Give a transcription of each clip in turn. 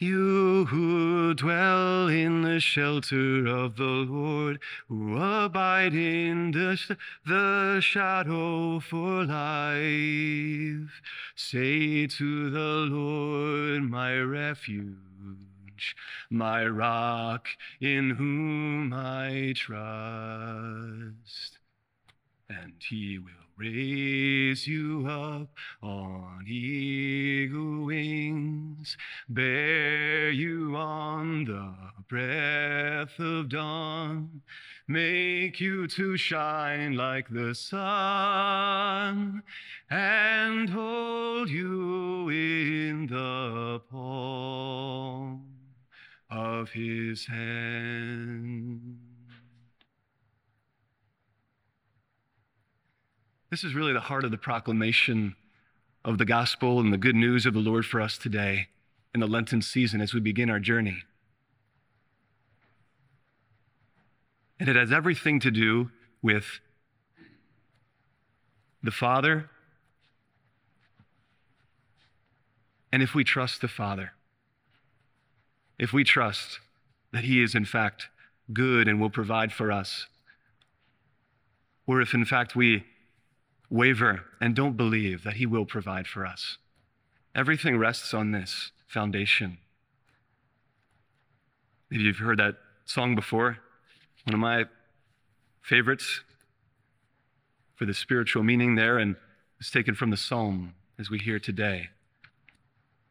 You who dwell in the shelter of the Lord, who abide in the, sh- the shadow for life, say to the Lord, my refuge, my rock in whom I trust. And he will raise you up on eagle wings, bear you on the breath of dawn, make you to shine like the sun, and hold you in the palm of his hand. This is really the heart of the proclamation of the gospel and the good news of the Lord for us today in the Lenten season as we begin our journey. And it has everything to do with the Father. And if we trust the Father, if we trust that He is in fact good and will provide for us, or if in fact we waver and don't believe that He will provide for us. Everything rests on this foundation. Maybe you've heard that song before. One of my favorites for the spiritual meaning there, and it's taken from the psalm as we hear today.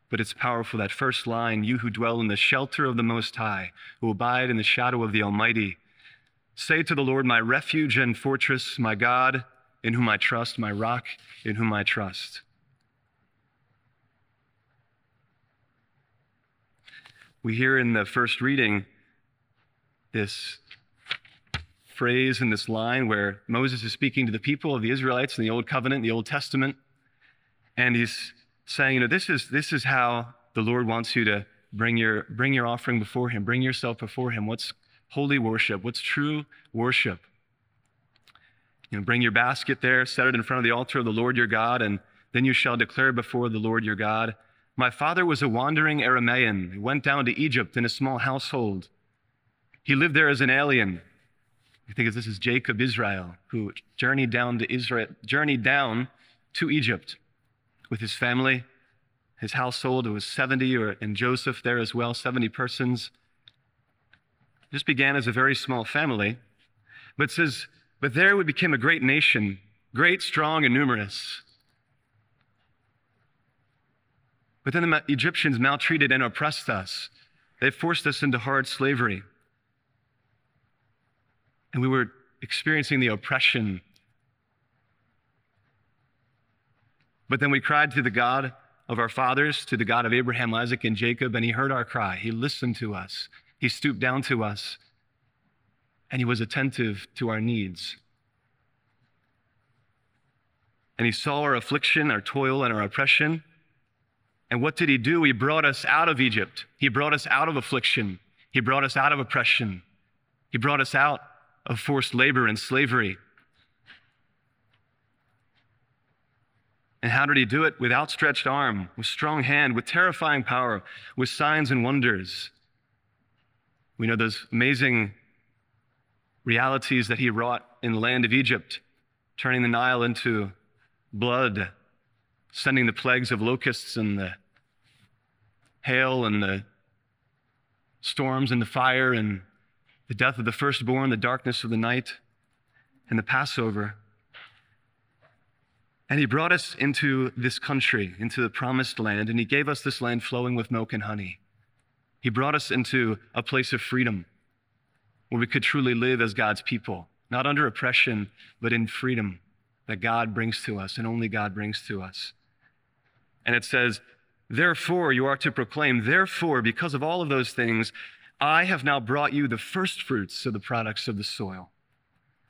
But it's powerful. That first line You who dwell in the shelter of the Most High, who abide in the shadow of the Almighty, say to the Lord, My refuge and fortress, my God in whom I trust, my rock in whom I trust. We hear in the first reading this phrase in this line where Moses is speaking to the people of the Israelites in the Old Covenant, the Old Testament, and he's saying, you know, this is this is how the Lord wants you to bring your bring your offering before him, bring yourself before him. What's holy worship? What's true worship? You know, bring your basket there, set it in front of the altar of the Lord your God, and then you shall declare before the Lord your God, My father was a wandering Aramaean. He went down to Egypt in a small household. He lived there as an alien. I think this is Jacob Israel, who journeyed down to Israel, journeyed down to Egypt with his family, his household. It was 70, or and Joseph there as well, 70 persons. This began as a very small family, but says but there we became a great nation, great, strong, and numerous. But then the Egyptians maltreated and oppressed us. They forced us into hard slavery. And we were experiencing the oppression. But then we cried to the God of our fathers, to the God of Abraham, Isaac, and Jacob, and he heard our cry. He listened to us. He stooped down to us and he was attentive to our needs. And he saw our affliction, our toil, and our oppression. And what did he do? He brought us out of Egypt. He brought us out of affliction. He brought us out of oppression. He brought us out of forced labor and slavery. And how did he do it? With outstretched arm, with strong hand, with terrifying power, with signs and wonders. We know those amazing realities that he wrought in the land of Egypt, turning the Nile into blood, sending the plagues of locusts and the hail and the storms and the fire and the death of the firstborn, the darkness of the night, and the Passover. And he brought us into this country, into the promised land, and he gave us this land flowing with milk and honey. He brought us into a place of freedom where we could truly live as God's people, not under oppression, but in freedom that God brings to us and only God brings to us. And it says, Therefore, you are to proclaim, therefore, because of all of those things, I have now brought you the first fruits of the products of the soil,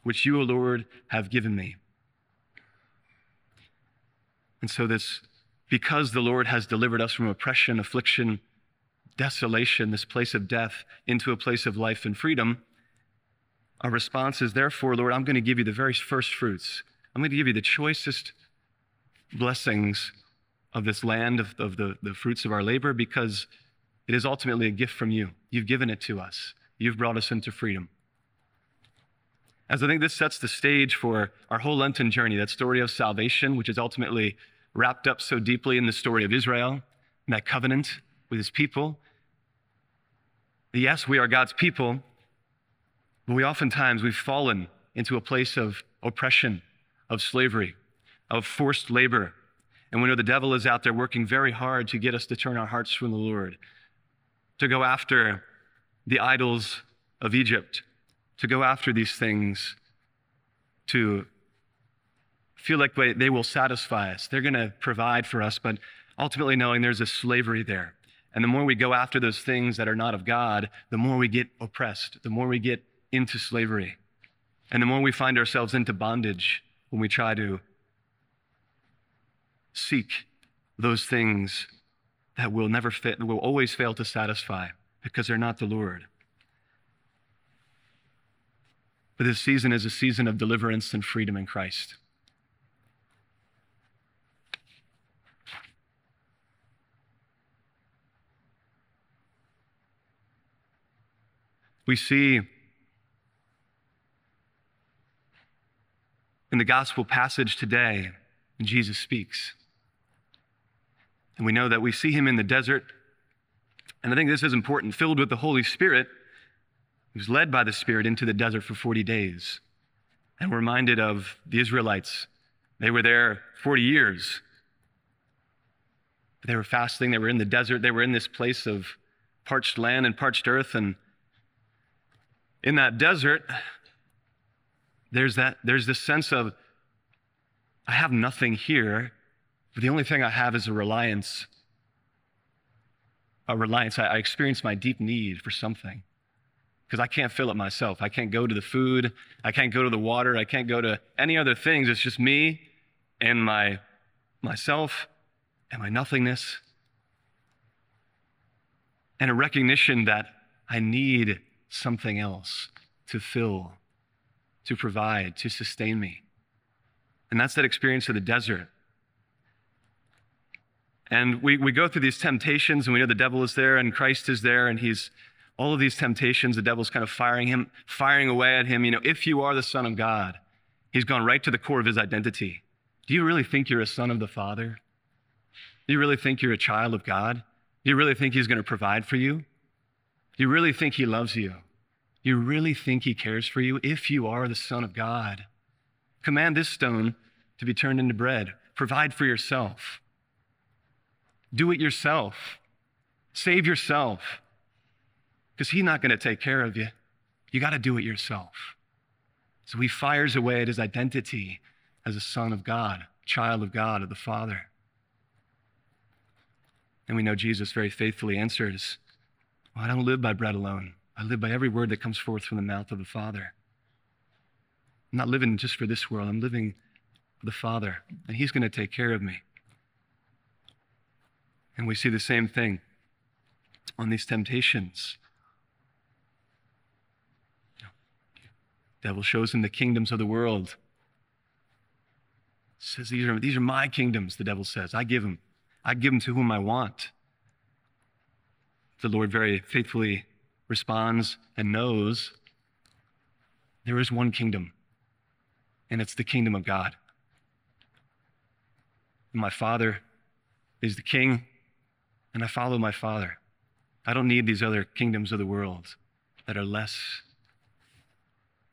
which you, O Lord, have given me. And so, this, because the Lord has delivered us from oppression, affliction, desolation, this place of death, into a place of life and freedom, our response is, therefore, Lord, I'm going to give you the very first fruits. I'm going to give you the choicest blessings of this land, of, of the, the fruits of our labor, because It is ultimately a gift from you. You've given it to us, you've brought us into freedom. As I think this sets the stage for our whole Lenten journey, that story of salvation, which is ultimately wrapped up so deeply in the story of Israel and that covenant with his people. Yes, we are God's people, but we oftentimes we've fallen into a place of oppression, of slavery, of forced labor. And we know the devil is out there working very hard to get us to turn our hearts from the Lord, to go after the idols of Egypt, to go after these things, to feel like they will satisfy us. They're going to provide for us, but ultimately knowing there's a slavery there. And the more we go after those things that are not of God, the more we get oppressed, the more we get into slavery, and the more we find ourselves into bondage when we try to seek those things that will never fit, and will always fail to satisfy because they're not the Lord. But this season is a season of deliverance and freedom in Christ. We see in the gospel passage today, Jesus speaks. And we know that we see him in the desert. And I think this is important, filled with the Holy Spirit he was led by the Spirit into the desert for 40 days. And we're reminded of the Israelites. They were there 40 years. They were fasting, they were in the desert, they were in this place of parched land and parched earth. And in that desert, there's that there's this sense of I have nothing here, but the only thing I have is a reliance. A reliance. I, I experience my deep need for something because I can't fill it myself. I can't go to the food. I can't go to the water. I can't go to any other things. It's just me and my myself and my nothingness. And a recognition that I need something else to fill, to provide, to sustain me. And that's that experience of the desert. And we, we go through these temptations, and we know the devil is there, and Christ is there, and he's all of these temptations, the devil's kind of firing him, firing away at him. You know, if you are the Son of God, he's gone right to the core of his identity. Do you really think you're a son of the Father? Do you really think you're a child of God? Do you really think he's going to provide for you? Do you really think he loves you? Do you really think he cares for you if you are the Son of God? Command this stone to be turned into bread. Provide for yourself. Do it yourself. Save yourself because he's not going to take care of you. You got to do it yourself. So he fires away at his identity as a son of God, child of God, of the Father. And we know Jesus very faithfully answers, well, I don't live by bread alone. I live by every word that comes forth from the mouth of the Father. I'm not living just for this world, I'm living for the Father, and He's going to take care of me. And we see the same thing on these temptations. devil shows him the kingdoms of the world. Says these are, these are my kingdoms, the devil says. I give them. I give them to whom I want. The Lord very faithfully responds and knows there is one kingdom, and it's the kingdom of God. And my Father is the king, and I follow my Father. I don't need these other kingdoms of the world that are less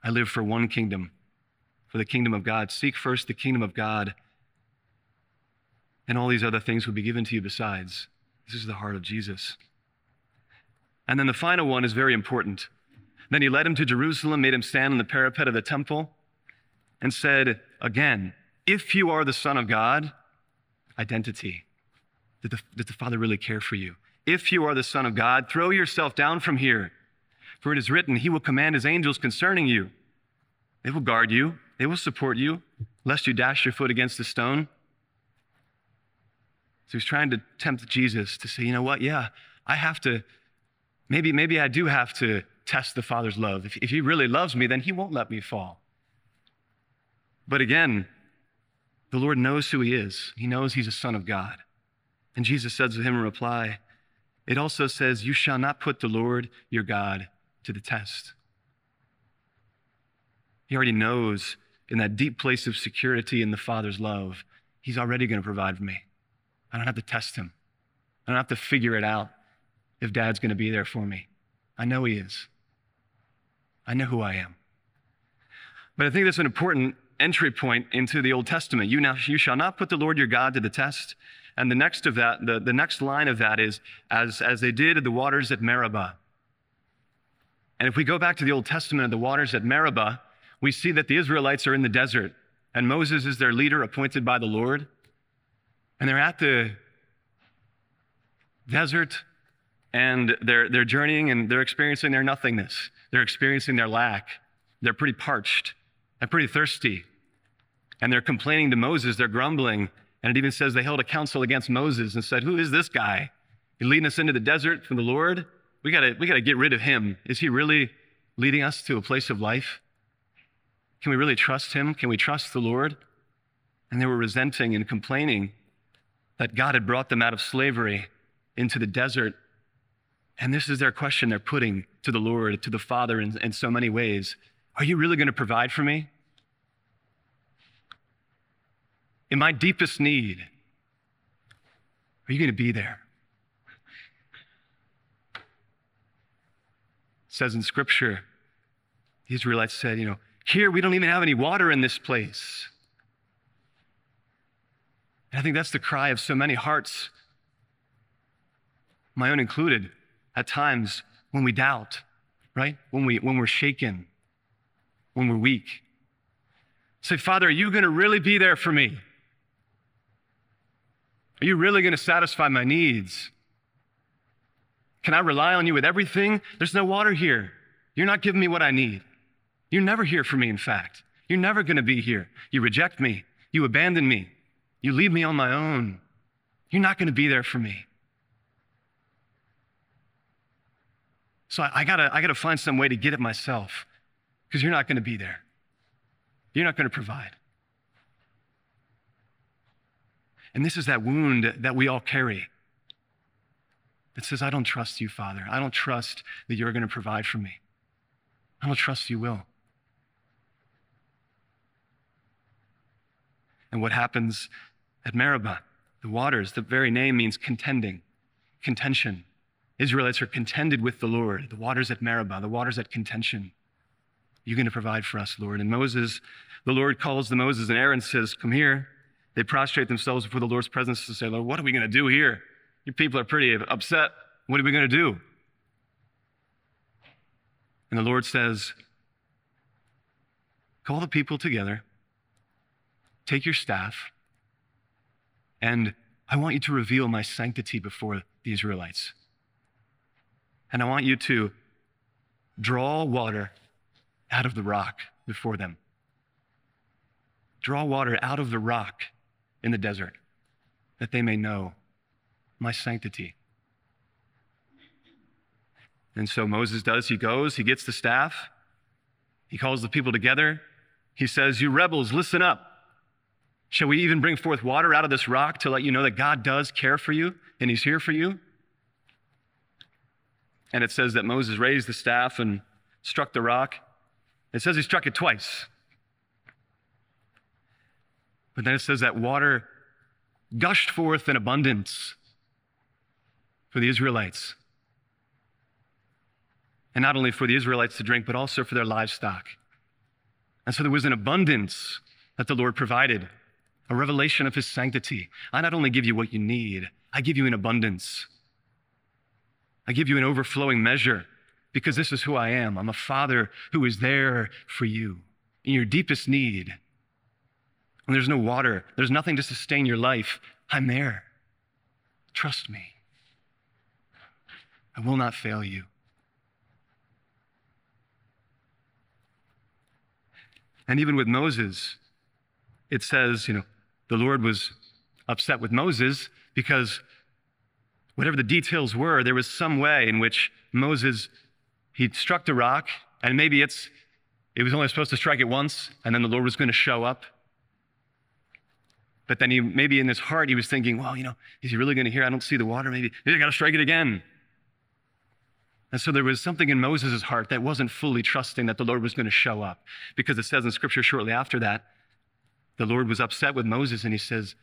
I live for one kingdom, for the kingdom of God. Seek first the kingdom of God, and all these other things will be given to you besides. This is the heart of Jesus. And then the final one is very important. Then he led him to Jerusalem, made him stand on the parapet of the temple, and said, Again, if you are the Son of God, identity. Did the, did the Father really care for you? If you are the Son of God, throw yourself down from here. For it is written, He will command His angels concerning you. They will guard you, they will support you, lest you dash your foot against a stone. So he's trying to tempt Jesus to say, you know what? Yeah, I have to, maybe, maybe I do have to test the Father's love. If, if he really loves me, then he won't let me fall. But again, the Lord knows who he is. He knows he's a son of God. And Jesus says to him in reply, it also says, You shall not put the Lord your God to the test. He already knows in that deep place of security in the Father's love, He's already going to provide for me. I don't have to test Him, I don't have to figure it out if Dad's going to be there for me. I know He is. I know who I am. But I think that's an important entry point into the Old Testament. You, now, you shall not put the Lord your God to the test. And the next of that, the, the next line of that is, as, as they did at the waters at Meribah. And if we go back to the Old Testament of the waters at Meribah, we see that the Israelites are in the desert, and Moses is their leader appointed by the Lord. And they're at the desert, and they're, they're journeying, and they're experiencing their nothingness. They're experiencing their lack. They're pretty parched and pretty thirsty. And they're complaining to Moses, they're grumbling. And it even says they held a council against Moses and said, Who is this guy? He's leading us into the desert from the Lord. We gotta, we gotta get rid of him. Is he really leading us to a place of life? Can we really trust him? Can we trust the Lord? And they were resenting and complaining that God had brought them out of slavery into the desert. And this is their question they're putting to the Lord, to the Father in, in so many ways. Are you really going to provide for me? In my deepest need, are you going to be there? It says in Scripture, the Israelites said, you know, here we don't even have any water in this place. And I think that's the cry of so many hearts, my own included, at times when we doubt, right? When, we, when we're shaken, when we're weak. Say, Father, are you going to really be there for me? Are you really going to satisfy my needs? Can I rely on you with everything? There's no water here. You're not giving me what I need. You're never here for me, in fact. You're never going to be here. You reject me. You abandon me. You leave me on my own. You're not going to be there for me. So I, I, gotta, I gotta find some way to get it myself because you're not to be there. You're not to provide. And this is that wound that we all carry that says, I don't trust you, Father. I don't trust that you're to provide for me. I don't trust you will. And what happens at Meribah, the waters, the very name means contending, contention. Israelites are contended with the Lord. The waters at Meribah, the waters at contention. You're going to provide for us, Lord. And Moses, the Lord calls to Moses and Aaron says, Come here. They prostrate themselves before the Lord's presence to say, Lord, what are we going to do here? You people are pretty upset. What are we going to do? And the Lord says, Call the people together, take your staff, and I want you to reveal my sanctity before the Israelites. And I want you to draw water out of the rock before them. Draw water out of the rock in the desert that they may know my sanctity. And so Moses does. He goes, he gets the staff, he calls the people together. He says, You rebels, listen up. Shall we even bring forth water out of this rock to let you know that God does care for you and he's here for you? And it says that Moses raised the staff and struck the rock, it says he struck it twice. But then it says that water gushed forth in abundance for the Israelites. And not only for the Israelites to drink, but also for their livestock. And so there was an abundance that the Lord provided, a revelation of his sanctity. I not only give you what you need, I give you an abundance. I give you an overflowing measure because this is who I am. I'm a father who is there for you in your deepest need. When there's no water, there's nothing to sustain your life, I'm there. Trust me. I will not fail you. And even with Moses, it says, you know, the Lord was upset with Moses because whatever the details were, there was some way in which Moses he struck the rock, and maybe it's it was only supposed to strike it once, and then the Lord was going to show up. But then he maybe in his heart he was thinking, well, you know, is he really going to hear? I don't see the water. Maybe, maybe I got to strike it again. And so there was something in Moses' heart that wasn't fully trusting that the Lord was going to show up. Because it says in scripture shortly after that, the Lord was upset with Moses and he says,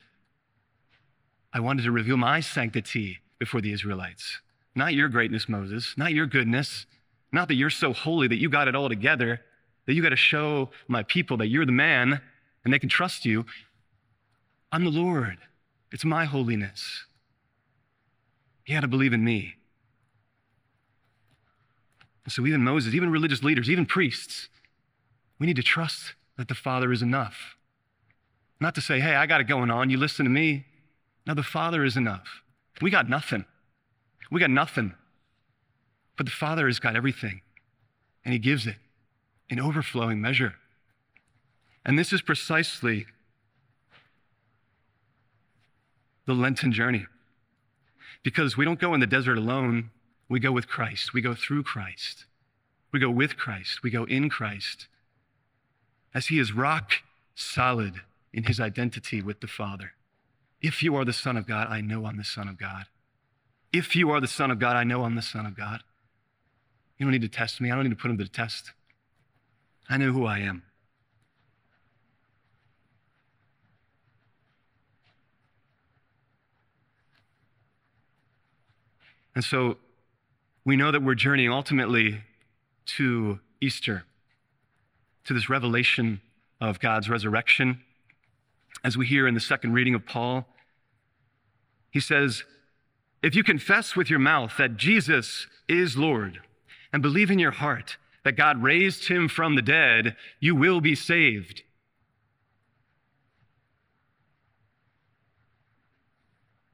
I wanted to reveal my sanctity before the Israelites. Not your greatness, Moses, not your goodness, not that you're so holy that you got it all together, that you got to show my people that you're the man and they can trust you. I'm the Lord. It's my holiness. You got to believe in me. So, even Moses, even religious leaders, even priests, we need to trust that the Father is enough. Not to say, hey, I got it going on, you listen to me. Now the Father is enough. We got nothing. We got nothing. But the Father has got everything, and He gives it in overflowing measure. And this is precisely the Lenten journey. Because we don't go in the desert alone, we go with Christ. We go through Christ. We go with Christ. We go in Christ. As He is rock solid in His identity with the Father. If you are the Son of God, I know I'm the Son of God. If you are the Son of God, I know I'm the Son of God. You don't need to test me. I don't need to put him to the test. I know who I am. And so we know that we're journeying ultimately to Easter, to this revelation of God's resurrection. As we hear in the second reading of Paul, he says, If you confess with your mouth that Jesus is Lord and believe in your heart that God raised him from the dead, you will be saved.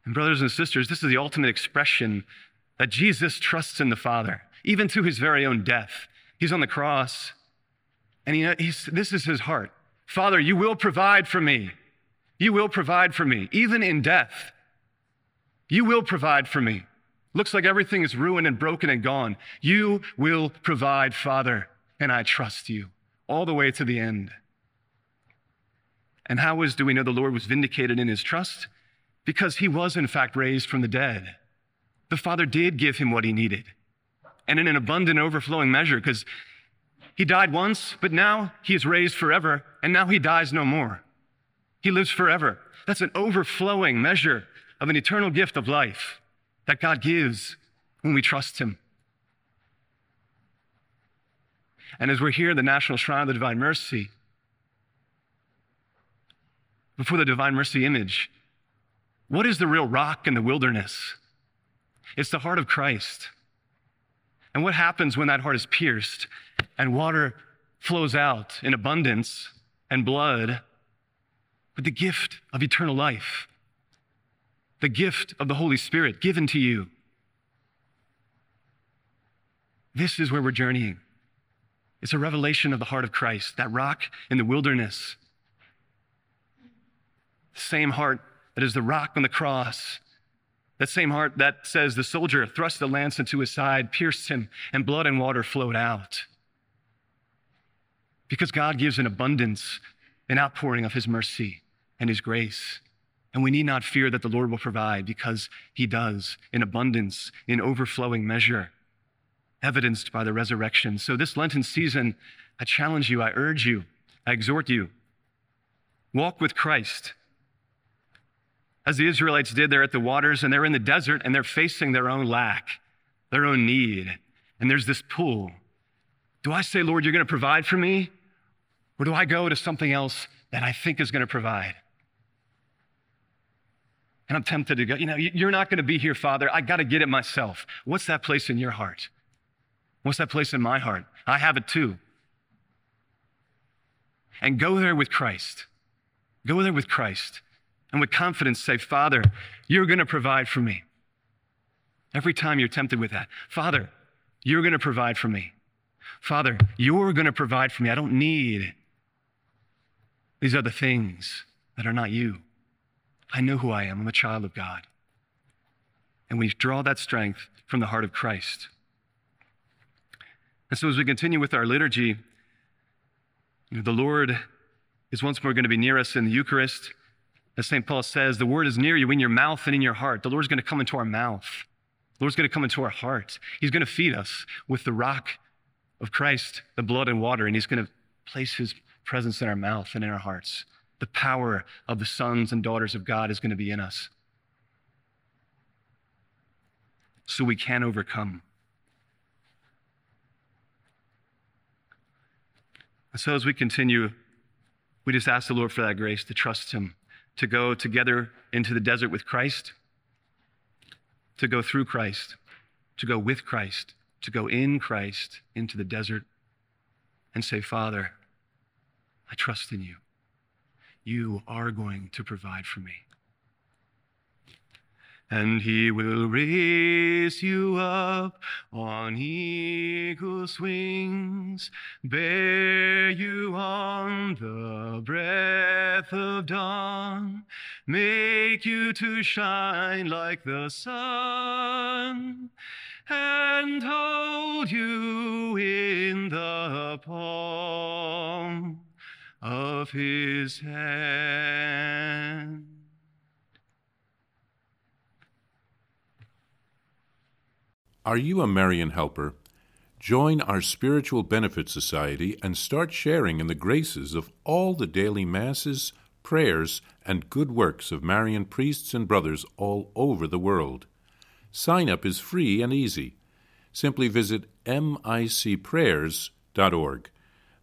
And, brothers and sisters, this is the ultimate expression that Jesus trusts in the Father, even to his very own death. He's on the cross, and he, this is his heart Father, you will provide for me. You will provide for me, even in death. You will provide for me. Looks like everything is ruined and broken and gone. You will provide, Father, and I trust you all the way to the end. And how is do we know the Lord was vindicated in his trust? Because he was in fact raised from the dead the Father did give him what he needed, and in an abundant, overflowing measure, because he died once, but now he is raised forever, and now he dies no more. He lives forever. That's an overflowing measure of an eternal gift of life that God gives when we trust him. And as we're here at the National Shrine of the Divine Mercy, before the Divine Mercy image, what is the real rock in the wilderness? It's the heart of Christ. And what happens when that heart is pierced and water flows out in abundance and blood with the gift of eternal life, the gift of the Holy Spirit given to you? This is where we're journeying. It's a revelation of the heart of Christ, that rock in the wilderness. Same heart that is the rock on the cross that same heart that says the soldier thrust the lance into his side, pierced him, and blood and water flowed out. Because God gives an abundance, an outpouring of his mercy and his grace. And we need not fear that the Lord will provide because he does in abundance, in overflowing measure, evidenced by the resurrection. So, this Lenten season, I challenge you, I urge you, I exhort you walk with Christ as the Israelites did there at the waters, and they're in the desert and they're facing their own lack, their own need. And there's this pull. Do I say, Lord, you're going to provide for me? Or do I go to something else that I think is going to provide? And I'm tempted to go, you know, you're not going to be here, Father. I got to get it myself. What's that place in your heart? What's that place in my heart? I have it too. And go there with Christ. Go there with Christ and with confidence say, Father, you're going to provide for me. Every time you're tempted with that, Father, you're going to provide for me. Father, you're going to provide for me. I don't need these other things that are not you. I know who I am. I'm a child of God. And we draw that strength from the heart of Christ. And so, as we continue with our liturgy, you know, the Lord is once more going to be near us in the Eucharist. As St. Paul says, the word is near you in your mouth and in your heart. The Lord's going to come into our mouth. The Lord's going to come into our heart. He's going to feed us with the rock of Christ, the blood and water, and He's going to place His presence in our mouth and in our hearts. The power of the sons and daughters of God is going to be in us. So we can overcome. And so as we continue, we just ask the Lord for that grace to trust Him, to go together into the desert with Christ, to go through Christ, to go with Christ, to go in Christ into the desert and say, Father, I trust in you. You are going to provide for me. And he will raise you up on eagle's wings, bear you on the breath of dawn, make you to shine like the sun, and hold you in the palm of his hand. Are you a Marian helper? Join our Spiritual Benefit Society and start sharing in the graces of all the daily masses, prayers, and good works of Marian priests and brothers all over the world. Sign up is free and easy. Simply visit micprayers.org.